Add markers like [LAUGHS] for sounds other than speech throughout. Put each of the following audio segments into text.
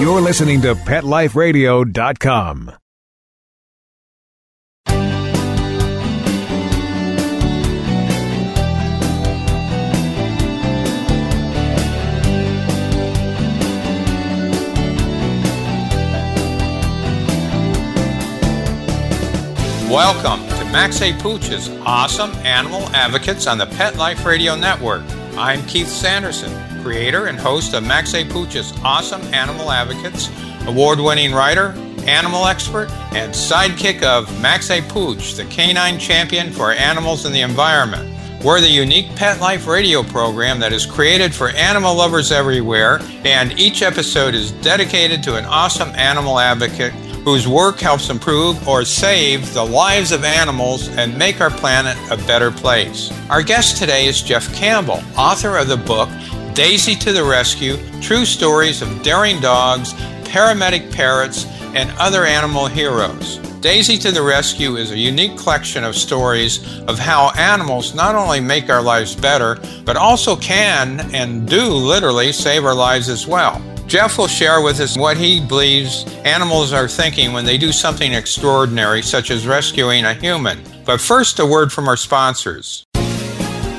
You're listening to PetLifeRadio.com. Welcome to Max A. Pooch's Awesome Animal Advocates on the Pet Life Radio Network. I'm Keith Sanderson, creator and host of Max A. Pooch's Awesome Animal Advocates, award winning writer, animal expert, and sidekick of Max A. Pooch, the canine champion for animals and the environment. We're the unique pet life radio program that is created for animal lovers everywhere, and each episode is dedicated to an awesome animal advocate whose work helps improve or save the lives of animals and make our planet a better place. Our guest today is Jeff Campbell, author of the book Daisy to the Rescue True Stories of Daring Dogs, Paramedic Parrots, and Other Animal Heroes. Daisy to the Rescue is a unique collection of stories of how animals not only make our lives better, but also can and do literally save our lives as well. Jeff will share with us what he believes animals are thinking when they do something extraordinary, such as rescuing a human. But first, a word from our sponsors.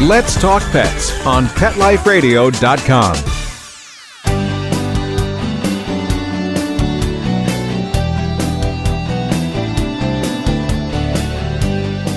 Let's talk pets on PetLifeRadio.com.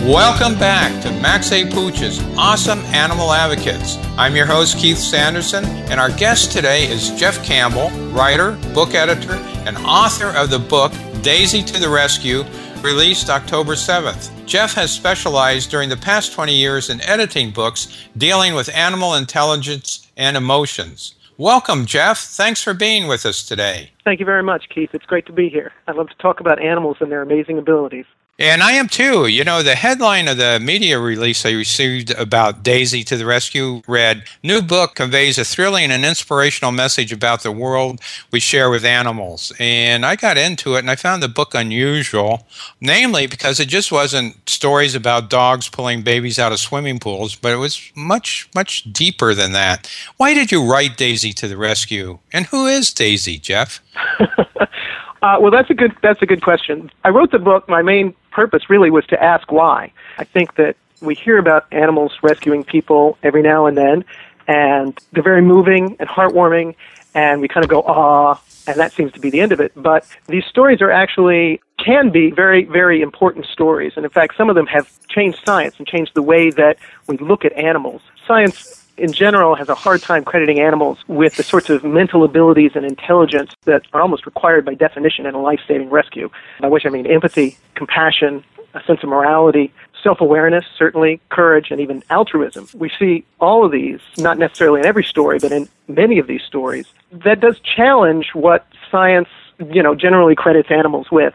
Welcome back to Max A. Pooch's Awesome Animal Advocates. I'm your host, Keith Sanderson, and our guest today is Jeff Campbell, writer, book editor, and author of the book Daisy to the Rescue, released October 7th. Jeff has specialized during the past 20 years in editing books dealing with animal intelligence and emotions. Welcome, Jeff. Thanks for being with us today. Thank you very much, Keith. It's great to be here. I love to talk about animals and their amazing abilities. And I am too. You know, the headline of the media release I received about Daisy to the Rescue read New book conveys a thrilling and inspirational message about the world we share with animals. And I got into it and I found the book unusual, namely because it just wasn't stories about dogs pulling babies out of swimming pools, but it was much, much deeper than that. Why did you write Daisy to the Rescue? And who is Daisy, Jeff? [LAUGHS] Uh, well, that's a good that's a good question. I wrote the book. My main purpose really was to ask why. I think that we hear about animals rescuing people every now and then, and they're very moving and heartwarming, and we kind of go ah, and that seems to be the end of it. But these stories are actually can be very very important stories, and in fact, some of them have changed science and changed the way that we look at animals. Science in general has a hard time crediting animals with the sorts of mental abilities and intelligence that are almost required by definition in a life saving rescue, by which I mean empathy, compassion, a sense of morality, self awareness, certainly, courage, and even altruism. We see all of these, not necessarily in every story, but in many of these stories. That does challenge what science, you know, generally credits animals with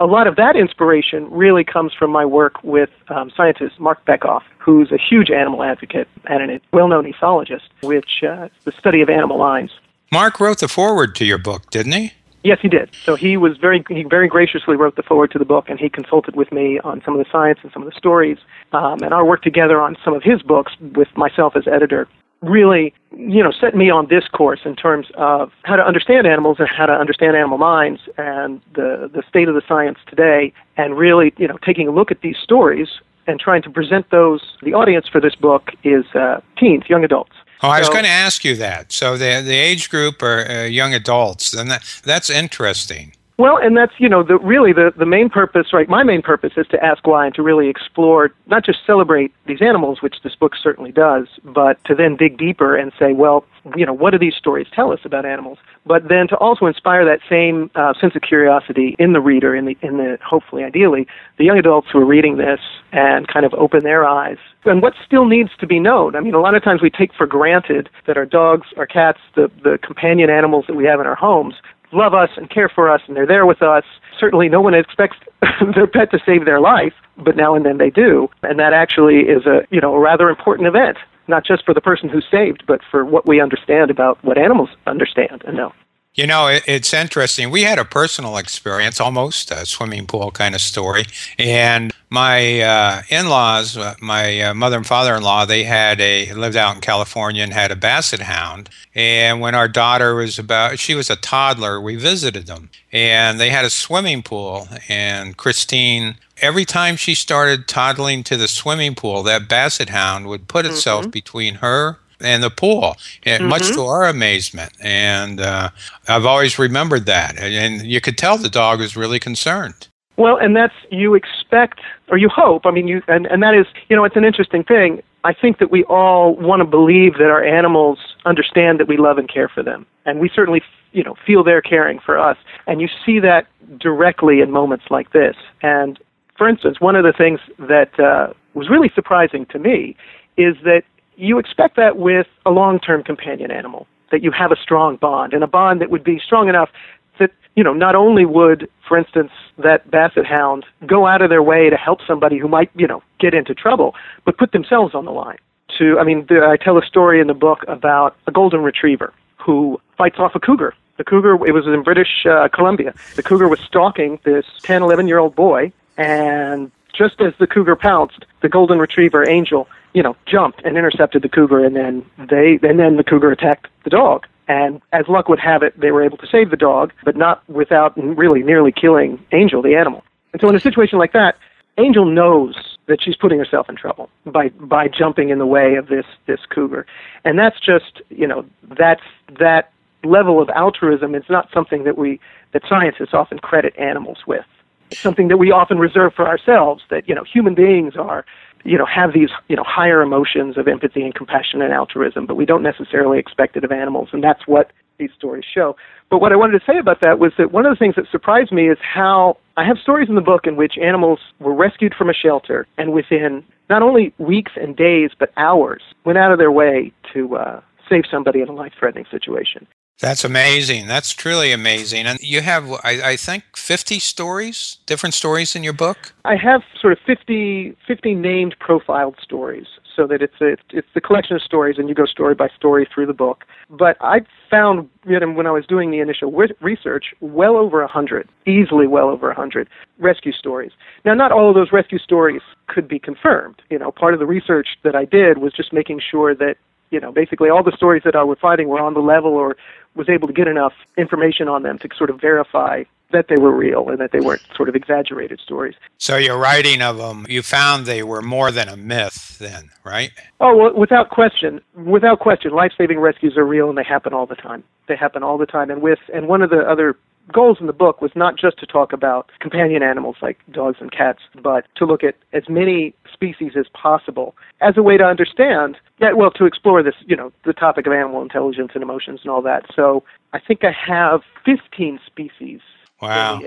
a lot of that inspiration really comes from my work with um, scientist Marc Bekoff, who's a huge animal advocate and a well-known ethologist, which uh, the study of animal minds. Mark wrote the foreword to your book, didn't he? Yes, he did. So he was very he very graciously wrote the foreword to the book, and he consulted with me on some of the science and some of the stories, um, and our work together on some of his books with myself as editor really, you know, set me on this course in terms of how to understand animals and how to understand animal minds and the the state of the science today, and really, you know, taking a look at these stories and trying to present those. The audience for this book is uh, teens, young adults. Oh, I was so, going to ask you that. So the the age group are uh, young adults, and that that's interesting. Well, and that's you know the really the the main purpose, right? My main purpose is to ask why and to really explore, not just celebrate these animals, which this book certainly does, but to then dig deeper and say, well, you know, what do these stories tell us about animals? But then to also inspire that same uh, sense of curiosity in the reader, in the in the hopefully, ideally, the young adults who are reading this and kind of open their eyes. And what still needs to be known? I mean, a lot of times we take for granted that our dogs, our cats, the the companion animals that we have in our homes love us and care for us and they're there with us. Certainly no one expects [LAUGHS] their pet to save their life, but now and then they do. And that actually is a, you know, a rather important event, not just for the person who's saved, but for what we understand about what animals understand and know. You know, it, it's interesting. We had a personal experience, almost a swimming pool kind of story. And my uh, in-laws, uh, my uh, mother and father-in-law, they had a lived out in California and had a basset hound. And when our daughter was about, she was a toddler, we visited them, and they had a swimming pool. And Christine, every time she started toddling to the swimming pool, that basset hound would put itself mm-hmm. between her and the pool, and mm-hmm. much to our amazement. And uh, I've always remembered that. And you could tell the dog was really concerned. Well, and that's you expect or you hope. I mean, you and, and that is, you know, it's an interesting thing. I think that we all want to believe that our animals understand that we love and care for them, and we certainly, you know, feel they're caring for us. And you see that directly in moments like this. And for instance, one of the things that uh, was really surprising to me is that you expect that with a long-term companion animal, that you have a strong bond, and a bond that would be strong enough that, you know, not only would, for instance, that basset hound go out of their way to help somebody who might, you know, get into trouble, but put themselves on the line. To, I mean, I tell a story in the book about a golden retriever who fights off a cougar. The cougar, it was in British uh, Columbia. The cougar was stalking this 10, 11 year old boy, and just as the cougar pounced, the golden retriever, Angel, you know, jumped and intercepted the cougar, and then they, and then the cougar attacked the dog. And as luck would have it, they were able to save the dog, but not without really nearly killing Angel, the animal. And so, in a situation like that, Angel knows that she's putting herself in trouble by by jumping in the way of this this cougar, and that's just you know that's that level of altruism. It's not something that we that scientists often credit animals with. Something that we often reserve for ourselves. That you know human beings are you know, have these, you know, higher emotions of empathy and compassion and altruism, but we don't necessarily expect it of animals, and that's what these stories show. But what I wanted to say about that was that one of the things that surprised me is how I have stories in the book in which animals were rescued from a shelter and within not only weeks and days, but hours went out of their way to uh, save somebody in a life threatening situation. That's amazing. That's truly amazing. And you have, I, I, think, 50 stories, different stories in your book? I have sort of 50, 50 named profiled stories so that it's a, it's the collection of stories and you go story by story through the book. But I found, you know, when I was doing the initial research, well over a 100, easily well over a 100 rescue stories. Now, not all of those rescue stories could be confirmed. You know, part of the research that I did was just making sure that you know, basically all the stories that I was finding were on the level or was able to get enough information on them to sort of verify that they were real and that they weren't sort of exaggerated stories. So your writing of them, you found they were more than a myth then, right? Oh, well, without question. Without question, life-saving rescues are real and they happen all the time. They happen all the time and with and one of the other goals in the book was not just to talk about companion animals like dogs and cats, but to look at as many species as possible as a way to understand yeah, well, to explore this, you know, the topic of animal intelligence and emotions and all that. So I think I have 15 species. Wow.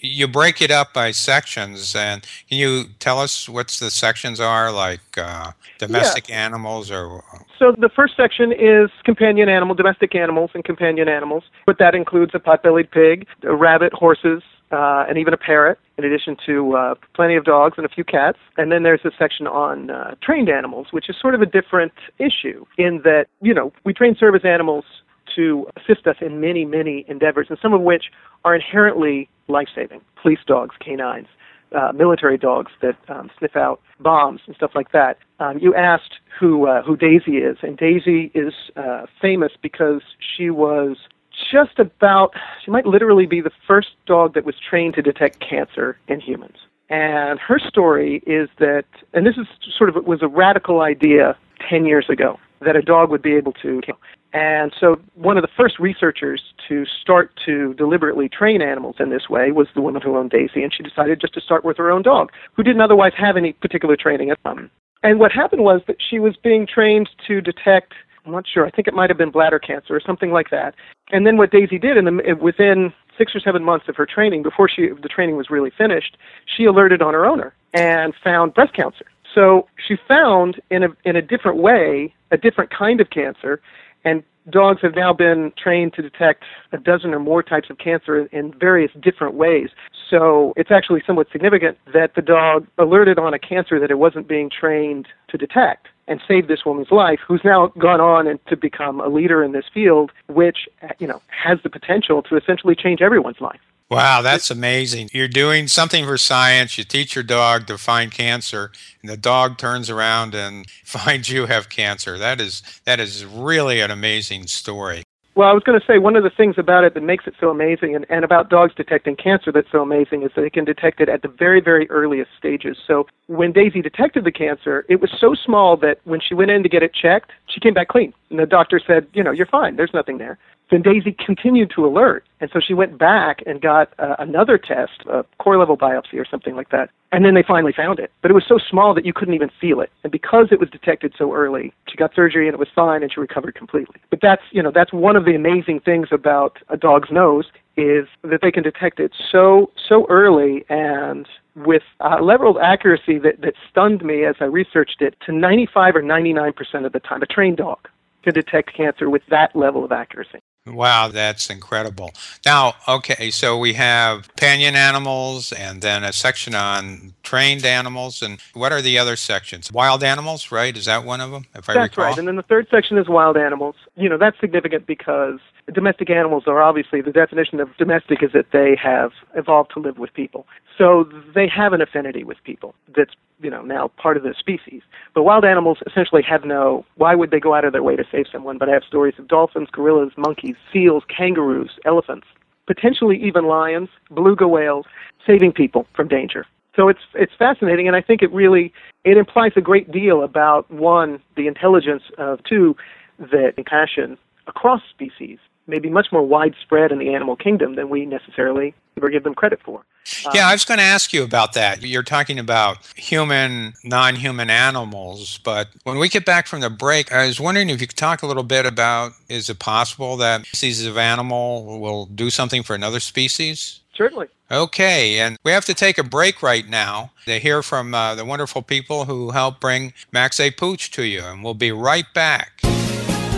You break it up by sections, and can you tell us what the sections are, like uh, domestic yeah. animals or? So the first section is companion animal, domestic animals, and companion animals, but that includes a pot-bellied pig, a rabbit, horses, uh, and even a parrot, in addition to uh, plenty of dogs and a few cats. And then there's a section on uh, trained animals, which is sort of a different issue in that, you know, we train service animals to assist us in many, many endeavors, and some of which are inherently life saving. Police dogs, canines, uh, military dogs that um, sniff out bombs and stuff like that. Um, you asked who uh, who Daisy is, and Daisy is uh, famous because she was just about, she might literally be the first dog that was trained to detect cancer in humans. And her story is that, and this is sort of—it was a radical idea 10 years ago that a dog would be able to kill. And so, one of the first researchers to start to deliberately train animals in this way was the woman who owned Daisy, and she decided just to start with her own dog, who didn't otherwise have any particular training at home. And what happened was that she was being trained to detect, I'm not sure, I think it might have been bladder cancer or something like that. And then what Daisy did, in the, within six or seven months of her training, before she, the training was really finished, she alerted on her owner and found breast cancer. So she found in a in a different way a different kind of cancer, and dogs have now been trained to detect a dozen or more types of cancer in, in various different ways. So it's actually somewhat significant that the dog alerted on a cancer that it wasn't being trained to detect and saved this woman's life, who's now gone on and to become a leader in this field, which you know has the potential to essentially change everyone's life. Wow, that's amazing. You're doing something for science. You teach your dog to find cancer, and the dog turns around and [LAUGHS] finds you have cancer. That is that is really an amazing story. Well, I was going to say one of the things about it that makes it so amazing, and, and about dogs detecting cancer that's so amazing, is that they can detect it at the very, very earliest stages. So when Daisy detected the cancer, it was so small that when she went in to get it checked, she came back clean. And the doctor said, you know, you're fine. There's nothing there. Then Daisy continued to alert, and so she went back and got uh, another test, a core level biopsy or something like that. And then they finally found it. But it was so small that you couldn't even feel it. And because it was detected so early, she got surgery and it was fine and she recovered completely. But that's, you know, that's one of the amazing things about a dog's nose is that they can detect it so so early and with a level of accuracy that, that stunned me as I researched it to 95 or 99 percent of the time. A trained dog can detect cancer with that level of accuracy. Wow, that's incredible. Now, okay, so we have companion animals and then a section on trained animals. And what are the other sections? Wild animals, right? Is that one of them, if I recall? that's right. And then the third section is wild animals. You know, that's significant because domestic animals are obviously, the definition of domestic is that they have evolved to live with people. So they have an affinity with people that's, you know, now part of the species. But wild animals essentially have no, why would they go out of their way to save someone? But I have stories of dolphins, gorillas, monkeys, seals, kangaroos, elephants, potentially even lions, beluga whales, saving people from danger. So it's it's fascinating, and I think it really it implies a great deal about one the intelligence of two that compassion across species may be much more widespread in the animal kingdom than we necessarily ever give them credit for. Yeah, I was going to ask you about that. You're talking about human, non human animals, but when we get back from the break, I was wondering if you could talk a little bit about is it possible that species of animal will do something for another species? Certainly. Okay, and we have to take a break right now to hear from uh, the wonderful people who helped bring Max A. Pooch to you, and we'll be right back.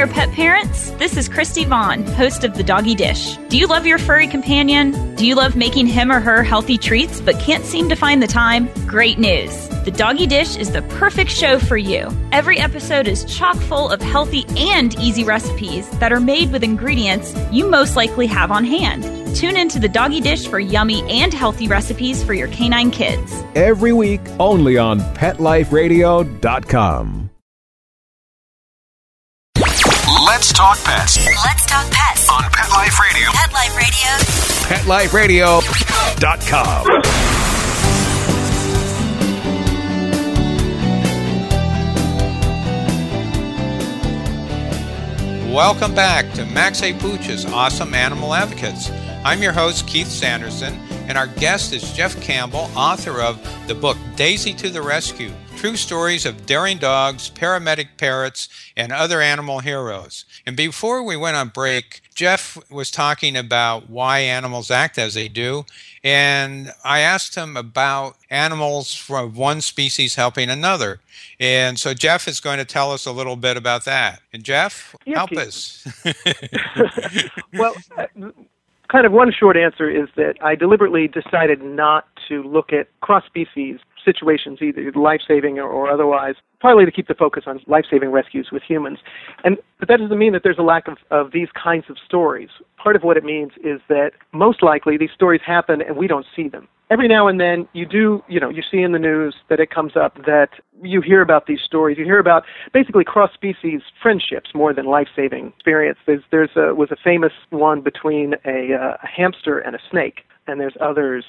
There, pet parents! This is Christy Vaughn, host of The Doggy Dish. Do you love your furry companion? Do you love making him or her healthy treats but can't seem to find the time? Great news! The Doggy Dish is the perfect show for you. Every episode is chock full of healthy and easy recipes that are made with ingredients you most likely have on hand. Tune into the Doggy Dish for yummy and healthy recipes for your canine kids. Every week, only on PetLifeRadio.com. Let's talk pets. Let's talk pets on Pet Life Radio. Pet Life Radio. PetLifeRadio.com. Welcome back to Max A. Pooch's Awesome Animal Advocates. I'm your host, Keith Sanderson, and our guest is Jeff Campbell, author of the book Daisy to the Rescue true stories of daring dogs, paramedic parrots, and other animal heroes. And before we went on break, Jeff was talking about why animals act as they do. And I asked him about animals from one species helping another. And so Jeff is going to tell us a little bit about that. And Jeff, help Keith. us. [LAUGHS] [LAUGHS] well, uh, kind of one short answer is that I deliberately decided not to look at cross species situations, either life saving or, or otherwise, partly to keep the focus on life saving rescues with humans. And but that doesn't mean that there's a lack of, of these kinds of stories. Part of what it means is that most likely these stories happen and we don't see them. Every now and then you do, you know, you see in the news that it comes up that you hear about these stories. You hear about basically cross species friendships more than life saving experience. There's there's a, was a famous one between a, uh, a hamster and a snake, and there's others.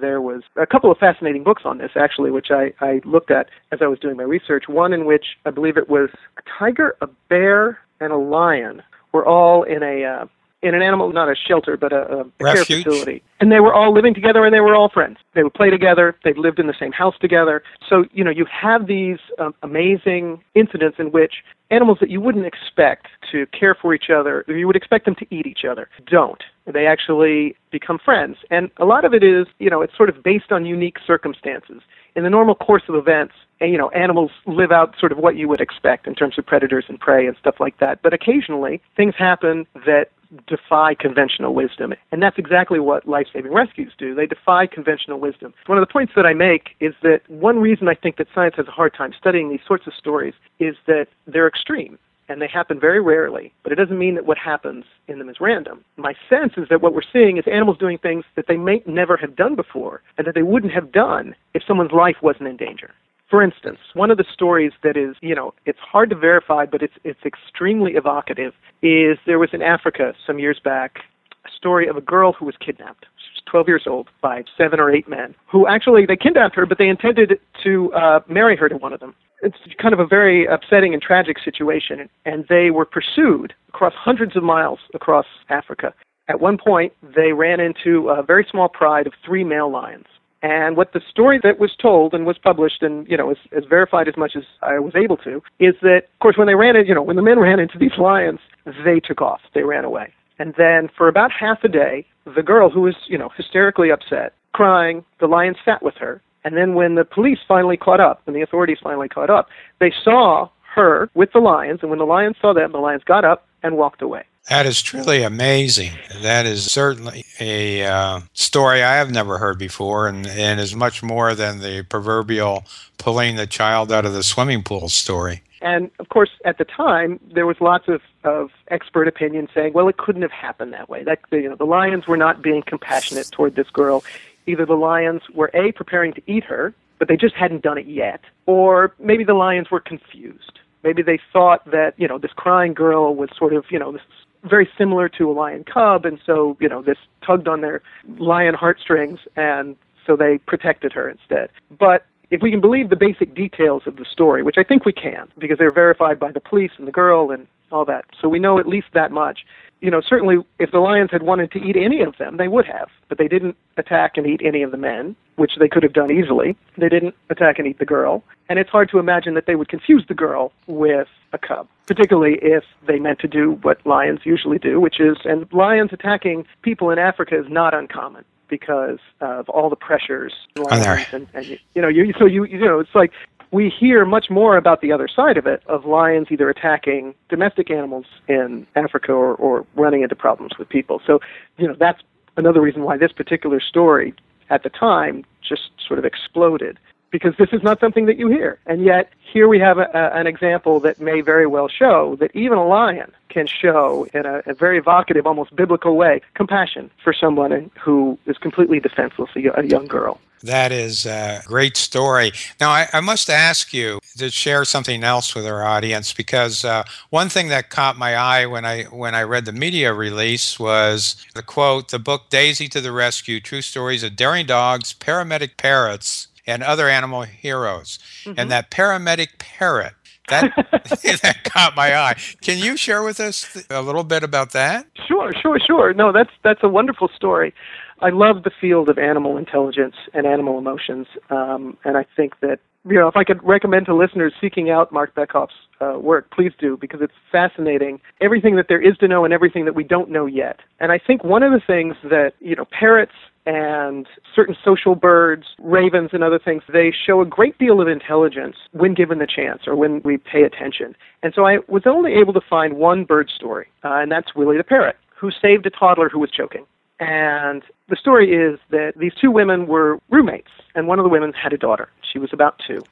There was a couple of fascinating books on this actually, which I, I looked at as I was doing my research. One in which I believe it was a tiger, a bear, and a lion were all in a uh, in an animal, not a shelter, but a, a care facility. And they were all living together and they were all friends. They would play together. They lived in the same house together. So, you know, you have these um, amazing incidents in which animals that you wouldn't expect to care for each other, you would expect them to eat each other, don't. They actually become friends. And a lot of it is, you know, it's sort of based on unique circumstances. In the normal course of events, you know, animals live out sort of what you would expect in terms of predators and prey and stuff like that. But occasionally, things happen that defy conventional wisdom. And that's exactly what life saving rescues do. They defy conventional wisdom. One of the points that I make is that one reason I think that science has a hard time studying these sorts of stories is that they're extreme. And they happen very rarely, but it doesn't mean that what happens in them is random. My sense is that what we're seeing is animals doing things that they may never have done before, and that they wouldn't have done if someone's life wasn't in danger. For instance, one of the stories that is, you know, it's hard to verify, but it's it's extremely evocative. Is there was in Africa some years back a story of a girl who was kidnapped. She was 12 years old by seven or eight men who actually they kidnapped her, but they intended to uh, marry her to one of them. It's kind of a very upsetting and tragic situation, and they were pursued across hundreds of miles across Africa. At one point, they ran into a very small pride of three male lions. And what the story that was told and was published and, you know, is verified as much as I was able to, is that, of course, when they ran in, you know, when the men ran into these lions, they took off. They ran away. And then for about half a day, the girl who was, you know, hysterically upset, crying, the lions sat with her. And then when the police finally caught up, and the authorities finally caught up, they saw her with the lions. And when the lions saw them, the lions got up and walked away. That is truly amazing. That is certainly a uh, story I have never heard before, and, and is much more than the proverbial pulling the child out of the swimming pool story. And of course, at the time, there was lots of, of expert opinion saying, well, it couldn't have happened that way. That you know, the lions were not being compassionate toward this girl. Either the lions were a preparing to eat her, but they just hadn't done it yet, or maybe the lions were confused. Maybe they thought that you know this crying girl was sort of you know this very similar to a lion cub, and so you know this tugged on their lion heartstrings, and so they protected her instead. But if we can believe the basic details of the story, which I think we can, because they're verified by the police and the girl and all that, so we know at least that much. You know, certainly if the lions had wanted to eat any of them, they would have, but they didn't attack and eat any of the men, which they could have done easily. They didn't attack and eat the girl, and it's hard to imagine that they would confuse the girl with a cub, particularly if they meant to do what lions usually do, which is, and lions attacking people in Africa is not uncommon because of all the pressures. Lions and, and you know you so you you know it's like we hear much more about the other side of it of lions either attacking domestic animals in Africa or, or running into problems with people. So, you know, that's another reason why this particular story at the time just sort of exploded because this is not something that you hear. And yet, here we have a, a, an example that may very well show that even a lion can show, in a, a very evocative, almost biblical way, compassion for someone who is completely defenseless, a, a young girl. That is a great story. Now, I, I must ask you to share something else with our audience because uh, one thing that caught my eye when I when I read the media release was the quote: "The book Daisy to the Rescue: True Stories of Daring Dogs, Paramedic Parrots, and Other Animal Heroes." And that paramedic parrot that [LAUGHS] [LAUGHS] that caught my eye. Can you share with us a little bit about that? Sure, sure, sure. No, that's that's a wonderful story. I love the field of animal intelligence and animal emotions, um, and I think that you know, if I could recommend to listeners seeking out Marc Bekoff's uh, work, please do because it's fascinating. Everything that there is to know and everything that we don't know yet. And I think one of the things that you know parrots and certain social birds, ravens and other things, they show a great deal of intelligence when given the chance or when we pay attention. And so I was only able to find one bird story, uh, and that's Willie the parrot, who saved a toddler who was choking. And the story is that these two women were roommates, and one of the women had a daughter. She was about two.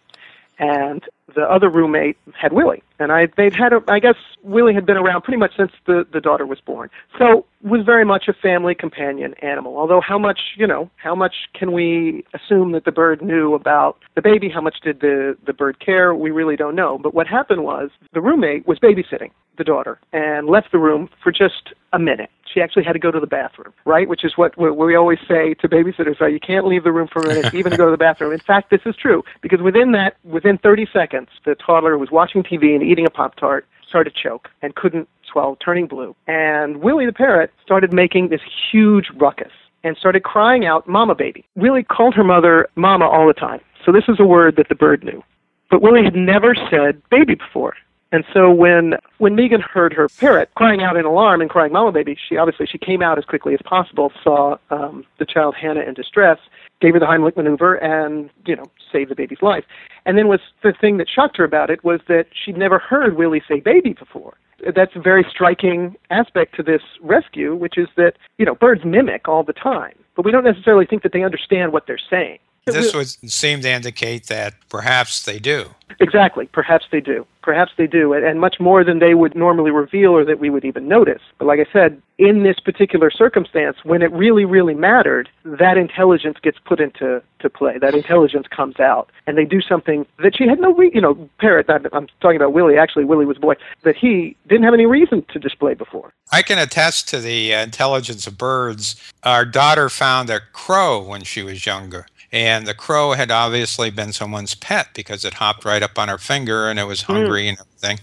And the other roommate had Willie, and I they'd had a, I guess Willie had been around pretty much since the the daughter was born, so was very much a family companion animal. Although how much you know, how much can we assume that the bird knew about the baby? How much did the the bird care? We really don't know. But what happened was the roommate was babysitting the daughter and left the room for just a minute. She actually had to go to the bathroom, right? Which is what, we always say to babysitters, right? You can't leave the room for a minute, even to go to the bathroom. In fact, this is true because within that, within 30 seconds, the toddler who was watching TV and eating a Pop Tart, started to choke and couldn't swallow, turning blue. And Willie the parrot started making this huge ruckus and started crying out, Mama baby. Willie called her mother Mama all the time. So this is a word that the bird knew. But Willie had never said baby before. And so when when Megan heard her parrot crying out in alarm and crying "Mama, baby," she obviously she came out as quickly as possible, saw um, the child Hannah in distress, gave her the Heimlich maneuver, and you know saved the baby's life. And then was the thing that shocked her about it was that she'd never heard Willie say "baby" before. That's a very striking aspect to this rescue, which is that you know birds mimic all the time, but we don't necessarily think that they understand what they're saying. This would seem to indicate that perhaps they do. Exactly. Perhaps they do. Perhaps they do, and much more than they would normally reveal or that we would even notice. But like I said, in this particular circumstance, when it really, really mattered, that intelligence gets put into to play. That intelligence comes out, and they do something that she had no, re- you know, parrot. I'm talking about Willie. Actually, Willie was a boy that he didn't have any reason to display before. I can attest to the uh, intelligence of birds. Our daughter found a crow when she was younger and the crow had obviously been someone's pet because it hopped right up on her finger and it was hmm. hungry mm. and everything.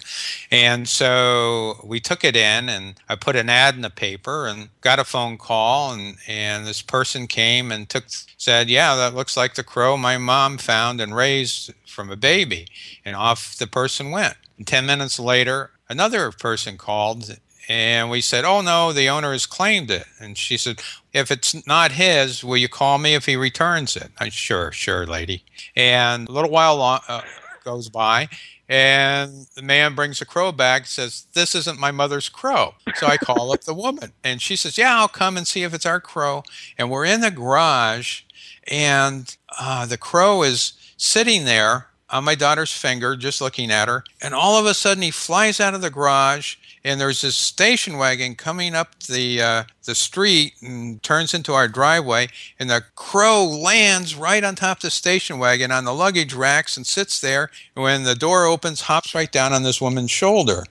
And so we took it in and I put an ad in the paper and got a phone call and, and this person came and took said, Yeah, that looks like the crow my mom found and raised from a baby. And off the person went. And ten minutes later, another person called and we said, Oh, no, the owner has claimed it. And she said, If it's not his, will you call me if he returns it? I Sure, sure, lady. And a little while long, uh, goes by, and the man brings a crow back says this isn't my mother's crow so i call up the woman and she says yeah i'll come and see if it's our crow and we're in the garage and uh, the crow is sitting there on my daughter's finger just looking at her and all of a sudden he flies out of the garage and there's this station wagon coming up the uh, the street and turns into our driveway, and the crow lands right on top of the station wagon on the luggage racks and sits there. And when the door opens, hops right down on this woman's shoulder.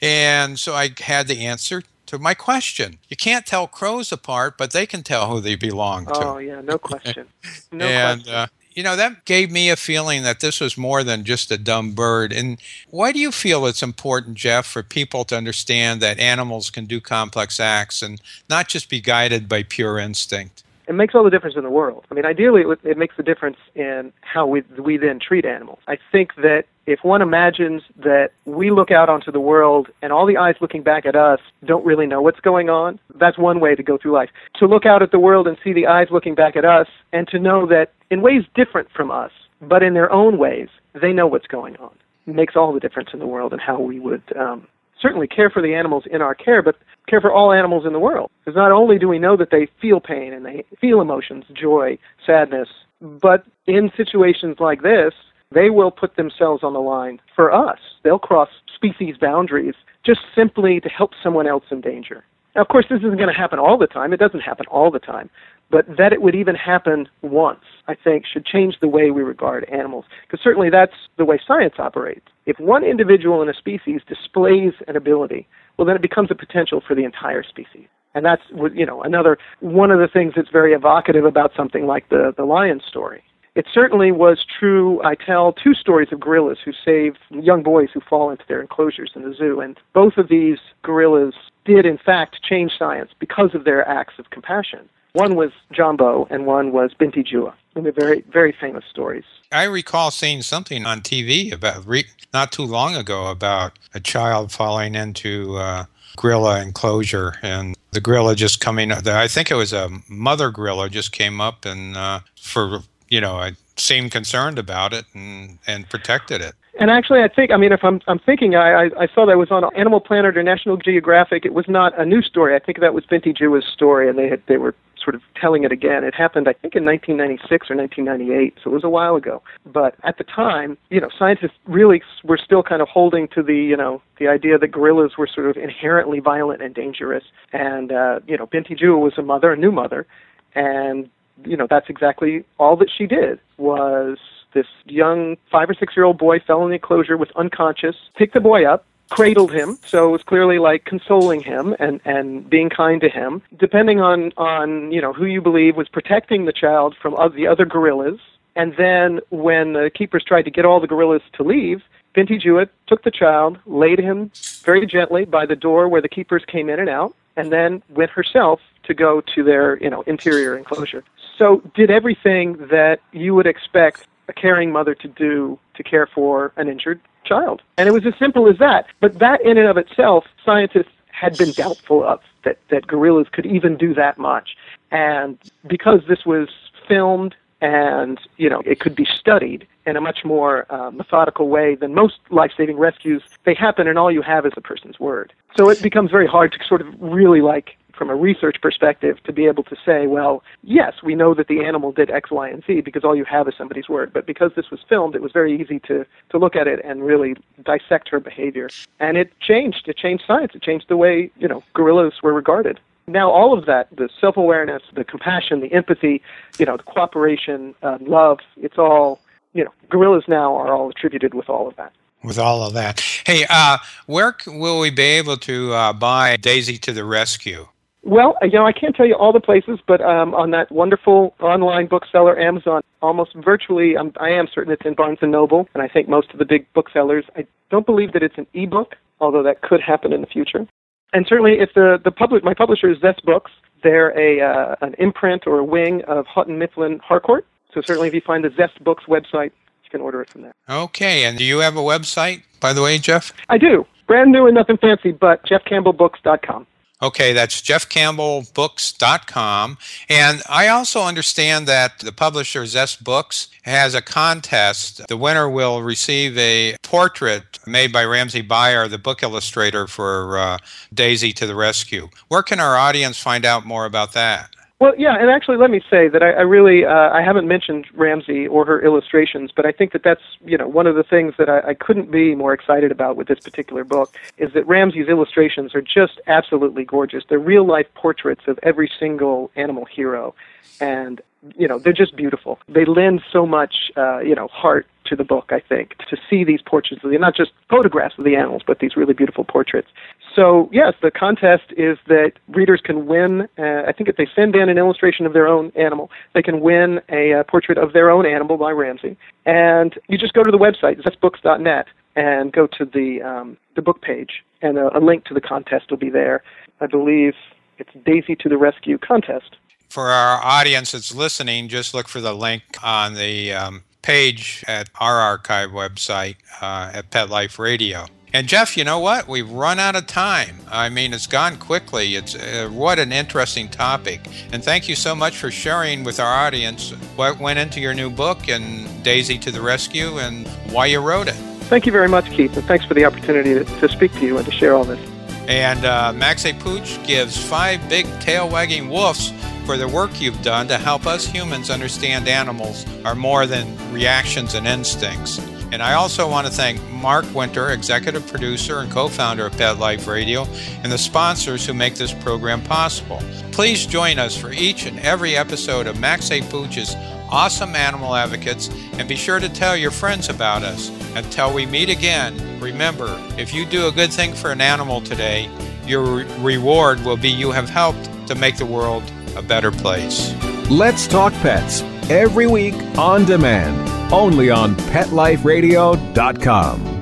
And so I had the answer to my question. You can't tell crows apart, but they can tell who they belong to. Oh yeah, no question. [LAUGHS] No and, question. Uh, you know, that gave me a feeling that this was more than just a dumb bird. And why do you feel it's important, Jeff, for people to understand that animals can do complex acts and not just be guided by pure instinct? it makes all the difference in the world. I mean, ideally, it, it makes the difference in how we, we then treat animals. I think that if one imagines that we look out onto the world and all the eyes looking back at us don't really know what's going on, that's one way to go through life. To look out at the world and see the eyes looking back at us and to know that in ways different from us, but in their own ways, they know what's going on makes all the difference in the world and how we would um, certainly care for the animals in our care, but care for all animals in the world. Because not only do we know that they feel pain and they feel emotions, joy, sadness, but in situations like this, they will put themselves on the line for us. They'll cross species boundaries just simply to help someone else in danger. Now, of course, this isn't going to happen all the time. It doesn't happen all the time. But that it would even happen once, I think, should change the way we regard animals. Because certainly that's the way science operates. If one individual in a species displays an ability, well, then it becomes a potential for the entire species. And that's, you know, another one of the things that's very evocative about something like the, the lion story. It certainly was true. I tell two stories of gorillas who save young boys who fall into their enclosures in the zoo. And both of these gorillas did, in fact, change science because of their acts of compassion. One was Jambo and one was Binti Jua. And they're very, very famous stories. I recall seeing something on TV about re- not too long ago about a child falling into a gorilla enclosure and the gorilla just coming up. I think it was a mother gorilla just came up and uh, for you know, I seemed concerned about it and and protected it. And actually, I think, I mean, if I'm, I'm thinking, I, I, I saw that it was on Animal Planet or National Geographic. It was not a new story. I think that was Binti Jua's story, and they had, they were sort of telling it again. It happened, I think, in 1996 or 1998, so it was a while ago. But at the time, you know, scientists really were still kind of holding to the, you know, the idea that gorillas were sort of inherently violent and dangerous. And, uh, you know, Binti Juwa was a mother, a new mother, and you know that's exactly all that she did was this young five or six year old boy fell in the enclosure was unconscious picked the boy up cradled him so it was clearly like consoling him and and being kind to him. Depending on on you know who you believe was protecting the child from the other gorillas and then when the keepers tried to get all the gorillas to leave Binti Jua took the child laid him very gently by the door where the keepers came in and out and then went herself to go to their you know interior enclosure. So did everything that you would expect a caring mother to do to care for an injured child. And it was as simple as that. But that in and of itself, scientists had been doubtful of that, that gorillas could even do that much. And because this was filmed and you know it could be studied in a much more uh, methodical way than most life-saving rescues, they happen and all you have is a person's word. So it becomes very hard to sort of really like from a research perspective to be able to say, well, yes, we know that the animal did X, Y, and Z because all you have is somebody's word. But because this was filmed, it was very easy to, to look at it and really dissect her behavior. And it changed. It changed science. It changed the way, you know, gorillas were regarded. Now, all of that, the self awareness, the compassion, the empathy, you know, the cooperation, uh, love, it's all, you know, gorillas now are all attributed with all of that with all of that. Hey, uh, where will we be able to uh, buy Daisy to the Rescue? Well, you know, I can't tell you all the places, but um, on that wonderful online bookseller, Amazon, almost virtually, I'm, I am certain it's in Barnes and Noble, and I think most of the big booksellers. I don't believe that it's an ebook, although that could happen in the future. And certainly, if the the public, my publisher is Zest Books, they're a uh, an imprint or a wing of Houghton Mifflin Harcourt. So certainly, if you find the Zest Books website, you can order it from there. Okay, and do you have a website, by the way, Jeff? I do. Brand new and nothing fancy, but jeffcampbellbooks.com. Okay, that's jeffcampbellbooks.com. And I also understand that the publisher Zest Books has a contest. The winner will receive a portrait made by Ramsey Beyer, the book illustrator for uh, Daisy to the Rescue. Where can our audience find out more about that? Well, yeah, and actually, let me say that I, I really uh, I haven't mentioned Ramsey or her illustrations, but I think that that's you know one of the things that I, I couldn't be more excited about with this particular book is that Ramsey's illustrations are just absolutely gorgeous. They're real life portraits of every single animal hero, and you know they're just beautiful. They lend so much uh, you know heart to the book. I think to see these portraits of the not just photographs of the animals, but these really beautiful portraits. So yes, the contest is that readers can win. Uh, I think if they send in an illustration of their own animal, they can win a uh, portrait of their own animal by Ramsey. And you just go to the website zestbooks.net and go to the um, the book page, and a, a link to the contest will be there. I believe it's Daisy to the Rescue contest. For our audience that's listening, just look for the link on the um, page at our archive website uh, at Pet Life Radio. And Jeff, you know what? We've run out of time. I mean, it's gone quickly. It's uh, what an interesting topic. And thank you so much for sharing with our audience what went into your new book and Daisy to the Rescue and why you wrote it. Thank you very much, Keith, and thanks for the opportunity to, to speak to you and to share all this. And uh, Max A. Pooch gives five big tail wagging woofs for the work you've done to help us humans understand animals are more than reactions and instincts. And I also want to thank Mark Winter, executive producer and co founder of Pet Life Radio, and the sponsors who make this program possible. Please join us for each and every episode of Max A. Pooch's Awesome Animal Advocates, and be sure to tell your friends about us. Until we meet again, remember if you do a good thing for an animal today, your re- reward will be you have helped to make the world a better place. Let's Talk Pets every week on demand only on PetLifeRadio.com.